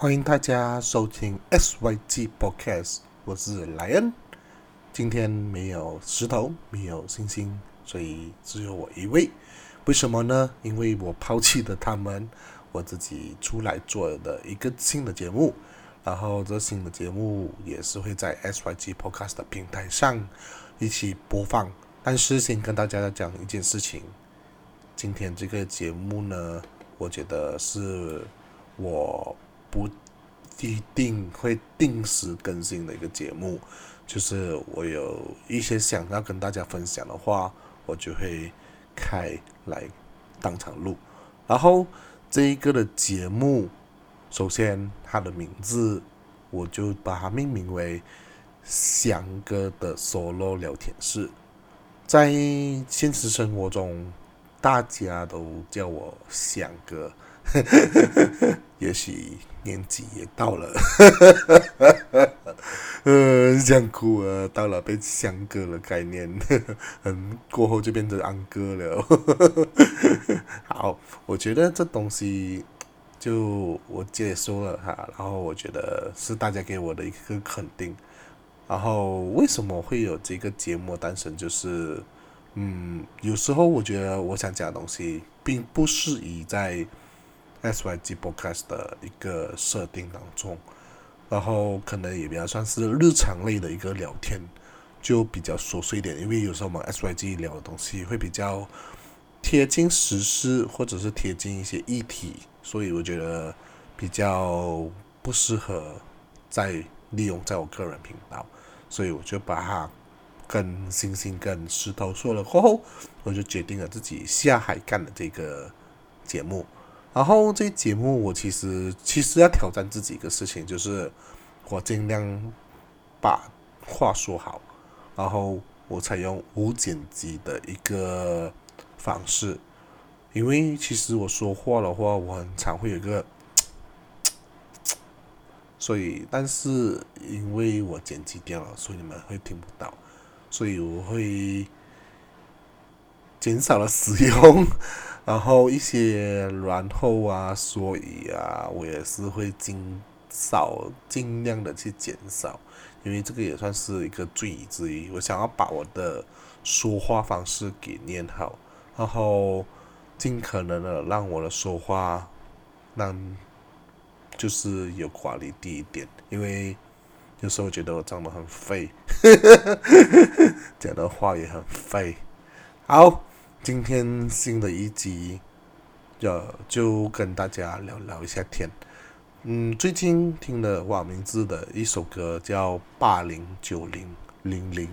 欢迎大家收听 SYG Podcast，我是莱恩。今天没有石头，没有星星，所以只有我一位。为什么呢？因为我抛弃了他们，我自己出来做的一个新的节目。然后这新的节目也是会在 SYG Podcast 的平台上一起播放。但是先跟大家讲一件事情，今天这个节目呢，我觉得是我。不一定会定时更新的一个节目，就是我有一些想要跟大家分享的话，我就会开来当场录。然后这一个的节目，首先它的名字我就把它命名为“翔哥的 solo 聊天室”。在现实生活中，大家都叫我翔哥。也许年纪也到了，呃，想哭啊！到了被相割的概念，嗯，过后就变成安哥了。好，我觉得这东西就我接受了哈，然后我觉得是大家给我的一个肯定。然后为什么会有这个节目诞生？就是，嗯，有时候我觉得我想讲的东西，并不适宜在。SYG 播客的一个设定当中，然后可能也比较算是日常类的一个聊天，就比较琐碎一点。因为有时候我们 SYG 聊的东西会比较贴近时事，或者是贴近一些议题，所以我觉得比较不适合再利用在我个人频道，所以我就把它跟星星跟石头说了过后，我就决定了自己下海干的这个节目。然后这节目我其实其实要挑战自己一个事情，就是我尽量把话说好，然后我采用无剪辑的一个方式，因为其实我说话的话，我很常会有一个，所以但是因为我剪辑掉了，所以你们会听不到，所以我会减少了使用。然后一些然后啊，所以啊，我也是会尽少尽量的去减少，因为这个也算是一个罪之一。我想要把我的说话方式给练好，然后尽可能的让我的说话让就是有管理低一点，因为有时候觉得我讲的很废，讲的话也很废。好。今天新的一集，要就跟大家聊聊一下天。嗯，最近听了网名字的一首歌叫《八零九零零零》，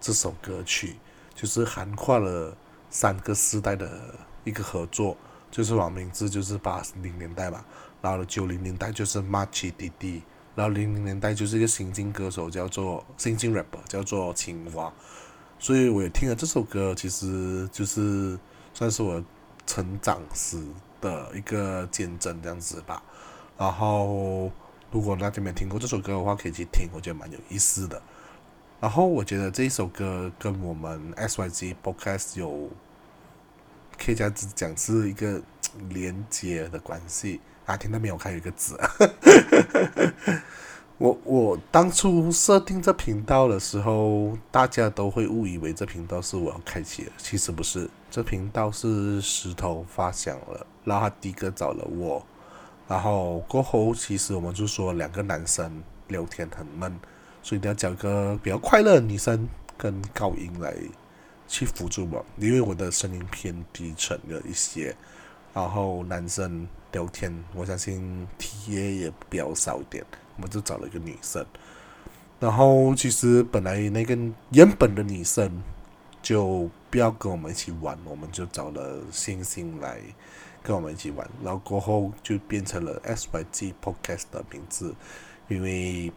这首歌曲就是涵盖了三个时代的一个合作，就是网名字就是八零年代嘛，然后九零年代就是马奇弟弟，然后零零年代就是一个新晋歌手叫做新晋 rapper 叫做青蛙。所以我也听了这首歌，其实就是算是我成长时的一个见证这样子吧。然后，如果大家没听过这首歌的话，可以去听，我觉得蛮有意思的。然后，我觉得这一首歌跟我们 SYG Podcast 有可以这样子讲是一个连接的关系啊。听到没有？还有一个字。我我当初设定这频道的时候，大家都会误以为这频道是我要开启的，其实不是，这频道是石头发响了，然后他第一个找了我，然后过后其实我们就说两个男生聊天很闷，所以你要找个比较快乐的女生跟高音来去辅助我，因为我的声音偏低沉了一些，然后男生聊天，我相信体验也比较少一点。我们就找了一个女生，然后其实本来那个原本的女生就不要跟我们一起玩，我们就找了星星来跟我们一起玩，然后过后就变成了 SYG Podcast 的名字，因为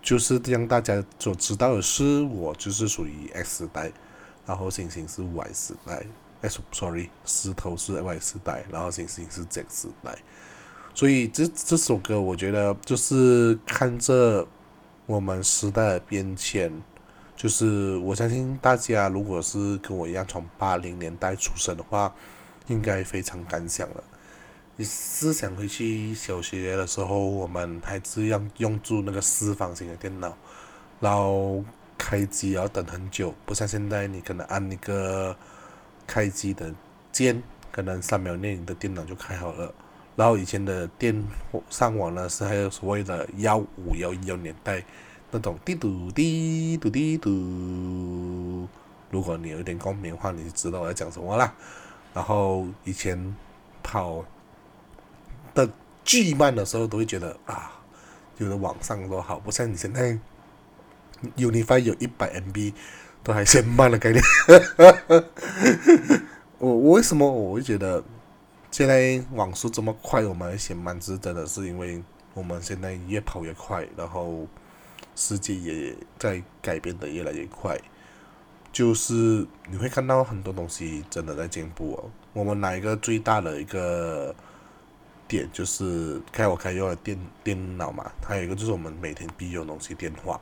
就是让大家所知道的是，我就是属于 X 时代，然后星星是 Y 时代，，sorry，石头是 Y 时代，然后星星是 Z 时代。所以这这首歌，我觉得就是看着我们时代的变迁，就是我相信大家如果是跟我一样从八零年代出生的话，应该非常感想了。你是想回去小学的时候，我们还是要用住那个四方形的电脑，然后开机要等很久，不像现在你可能按那个开机的键，可能三秒内你的电脑就开好了。然后以前的电上网呢是还有所谓的幺五幺幺年代那种滴嘟滴嘟滴嘟，如果你有点共鸣的话，你就知道我在讲什么啦。然后以前跑的巨慢的时候，都会觉得啊，有的网上都好，不像你现在 Unify 有一百 MB 都还嫌慢的概念。我 我为什么我会觉得现在网速这么快，我们还嫌慢？是真的是因为我们现在越跑越快，然后世界也在改变的越来越快。就是你会看到很多东西真的在进步哦。我们哪一个最大的一个点就是开我开用的电电脑嘛？还有一个就是我们每天必用的东西电话。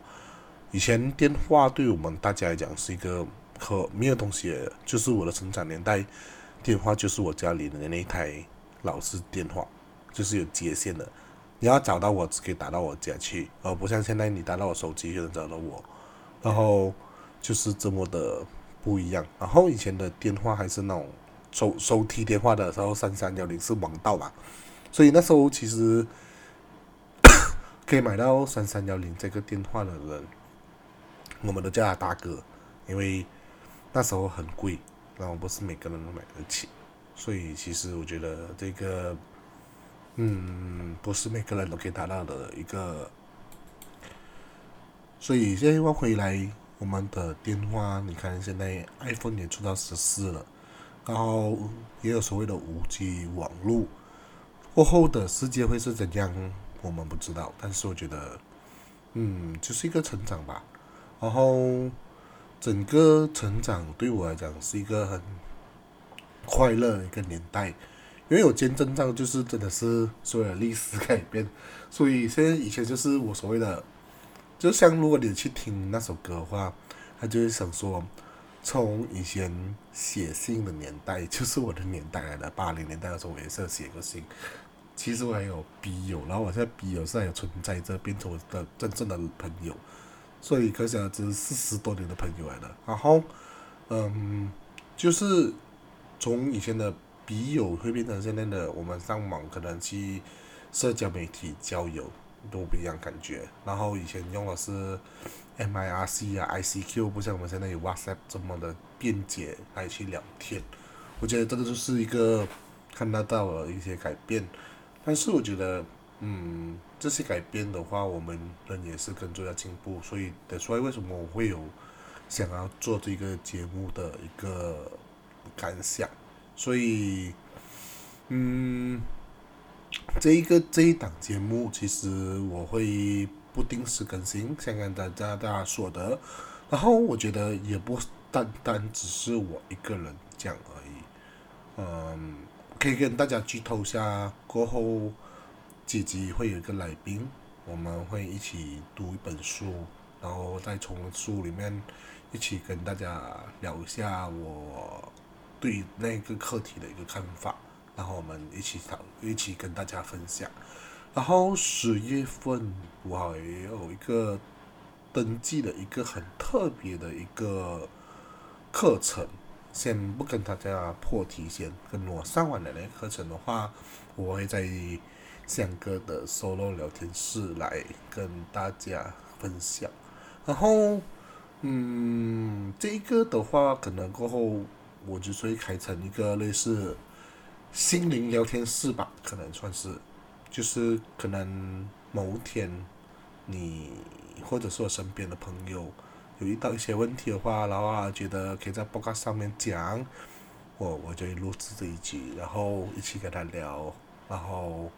以前电话对我们大家来讲是一个可没有东西，就是我的成长年代，电话就是我家里的那一台老式电话，就是有接线的。你要找到我，只可以打到我家去，而不像现在你打到我手机就能找到我。然后。就是这么的不一样。然后以前的电话还是那种收收提电话的时候，三三幺零是王道嘛，所以那时候其实 可以买到三三幺零这个电话的人，我们都叫他大哥，因为那时候很贵，然后不是每个人都买得起，所以其实我觉得这个，嗯，不是每个人都可以达到的一个，所以现在我回来。我们的电话，你看现在 iPhone 也出到十四了，然后也有所谓的五 G 网络，过后的世界会是怎样，我们不知道。但是我觉得，嗯，就是一个成长吧。然后整个成长对我来讲是一个很快乐的一个年代，因为我见证到就是真的是所有的历史改变。所以现在以前就是我所谓的。就像如果你去听那首歌的话，他就会想说，从以前写信的年代，就是我的年代来的，八零年代的时候我也是写个信。其实我还有笔友，然后我现在笔友是还有存在着，变成我的真正的朋友。所以可想而知，四十多年的朋友来的。然后，嗯，就是从以前的笔友会变成现在的我们上网可能去社交媒体交友。都不一样感觉，然后以前用的是 M I R C 啊 I C Q，不像我们现在有 WhatsApp 这么的便捷来去聊天。我觉得这个就是一个看得到了一些改变，但是我觉得，嗯，这些改变的话，我们人也是跟着要进步，所以，所以为什么我会有想要做这个节目的一个感想，所以，嗯。这一个这一档节目，其实我会不定时更新，想跟大家大家说的。然后我觉得也不单单只是我一个人讲而已，嗯，可以跟大家剧透下，过后几集会有一个来宾，我们会一起读一本书，然后再从书里面一起跟大家聊一下我对那个课题的一个看法。然后我们一起讨，一起跟大家分享。然后十月份我还有一个登记的一个很特别的一个课程，先不跟大家破题，先跟我上完的那个课程的话，我会在香哥的 solo 聊天室来跟大家分享。然后，嗯，这一个的话，可能过后我就会开成一个类似。心灵聊天室吧，可能算是，就是可能某天你或者是我身边的朋友有遇到一些问题的话，然后啊觉得可以在报告上面讲，我我就录制这一集，然后一起跟他聊，然后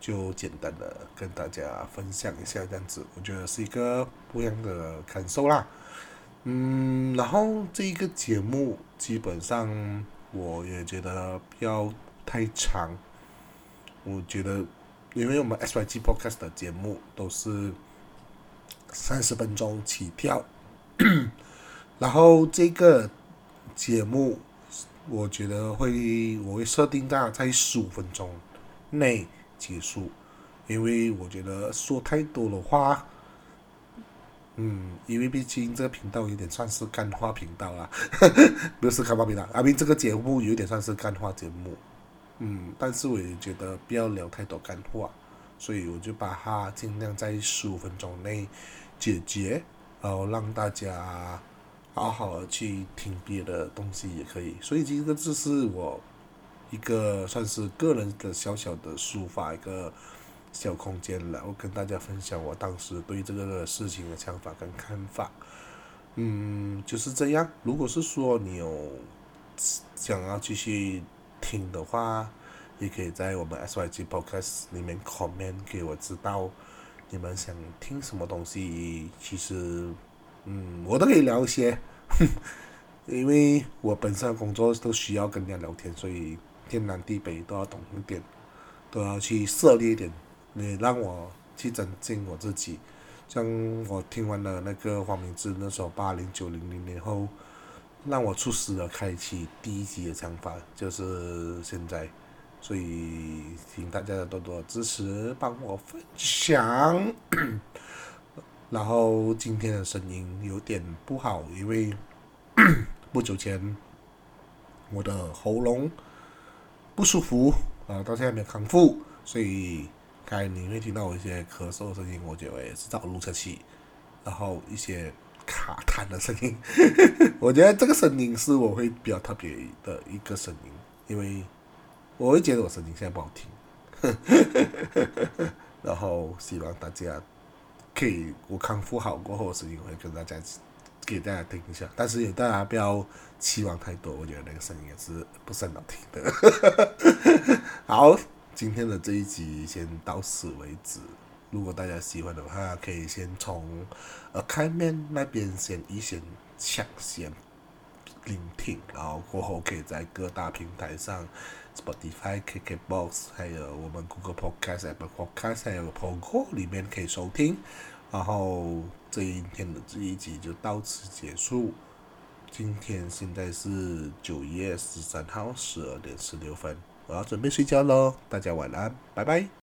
就简单的跟大家分享一下这样子，我觉得是一个不一样的感受啦。嗯，然后这一个节目基本上我也觉得不要。太长，我觉得，因为我们 S Y G Podcast 的节目都是三十分钟起跳，然后这个节目，我觉得会我会设定在在十五分钟内结束，因为我觉得说太多的话，嗯，因为毕竟这个频道有点算是干话频道啦，不是干话频道，阿斌这个节目有点算是干话节目，嗯，但是我也觉得不要聊太多干话，所以我就把它尽量在十五分钟内解决，然后让大家好好的去听别的东西也可以，所以这个就是我一个算是个人的小小的抒发一个。小空间了，我跟大家分享我当时对这个事情的想法跟看法。嗯，就是这样。如果是说你有想要继续听的话，也可以在我们 SYG Podcast 里面 comment 给我知道你们想听什么东西。其实，嗯，我都可以聊一些，因为我本身工作都需要跟人家聊天，所以天南地北都要懂一点，都要去涉猎一点。你让我去增进我自己，像我听完了那个黄明志那首八零九零零年后，让我促使了开启第一集的想法，就是现在，所以请大家多多支持，帮我分享。然后今天的声音有点不好，因为 不久前我的喉咙不舒服，啊，到现在没有康复，所以。该你会听到我一些咳嗽的声音，我觉得也是找录车器，然后一些卡痰的声音。我觉得这个声音是我会比较特别的一个声音，因为我会觉得我声音现在不好听。然后希望大家可以我康复好过后，声音会跟大家给大家听一下。但是也大家不要期望太多，我觉得那个声音也是不是很好听的。好。今天的这一集先到此为止。如果大家喜欢的话，可以先从呃开面那边先一先抢先聆听，然后过后可以在各大平台上，Spotify、KKBox，还有我们 Google Podcast、Apple Podcast，还有 Pogo 里面可以收听。然后这一天的这一集就到此结束。今天现在是九月十三号十二点十六分。我要准备睡觉喽，大家晚安，拜拜。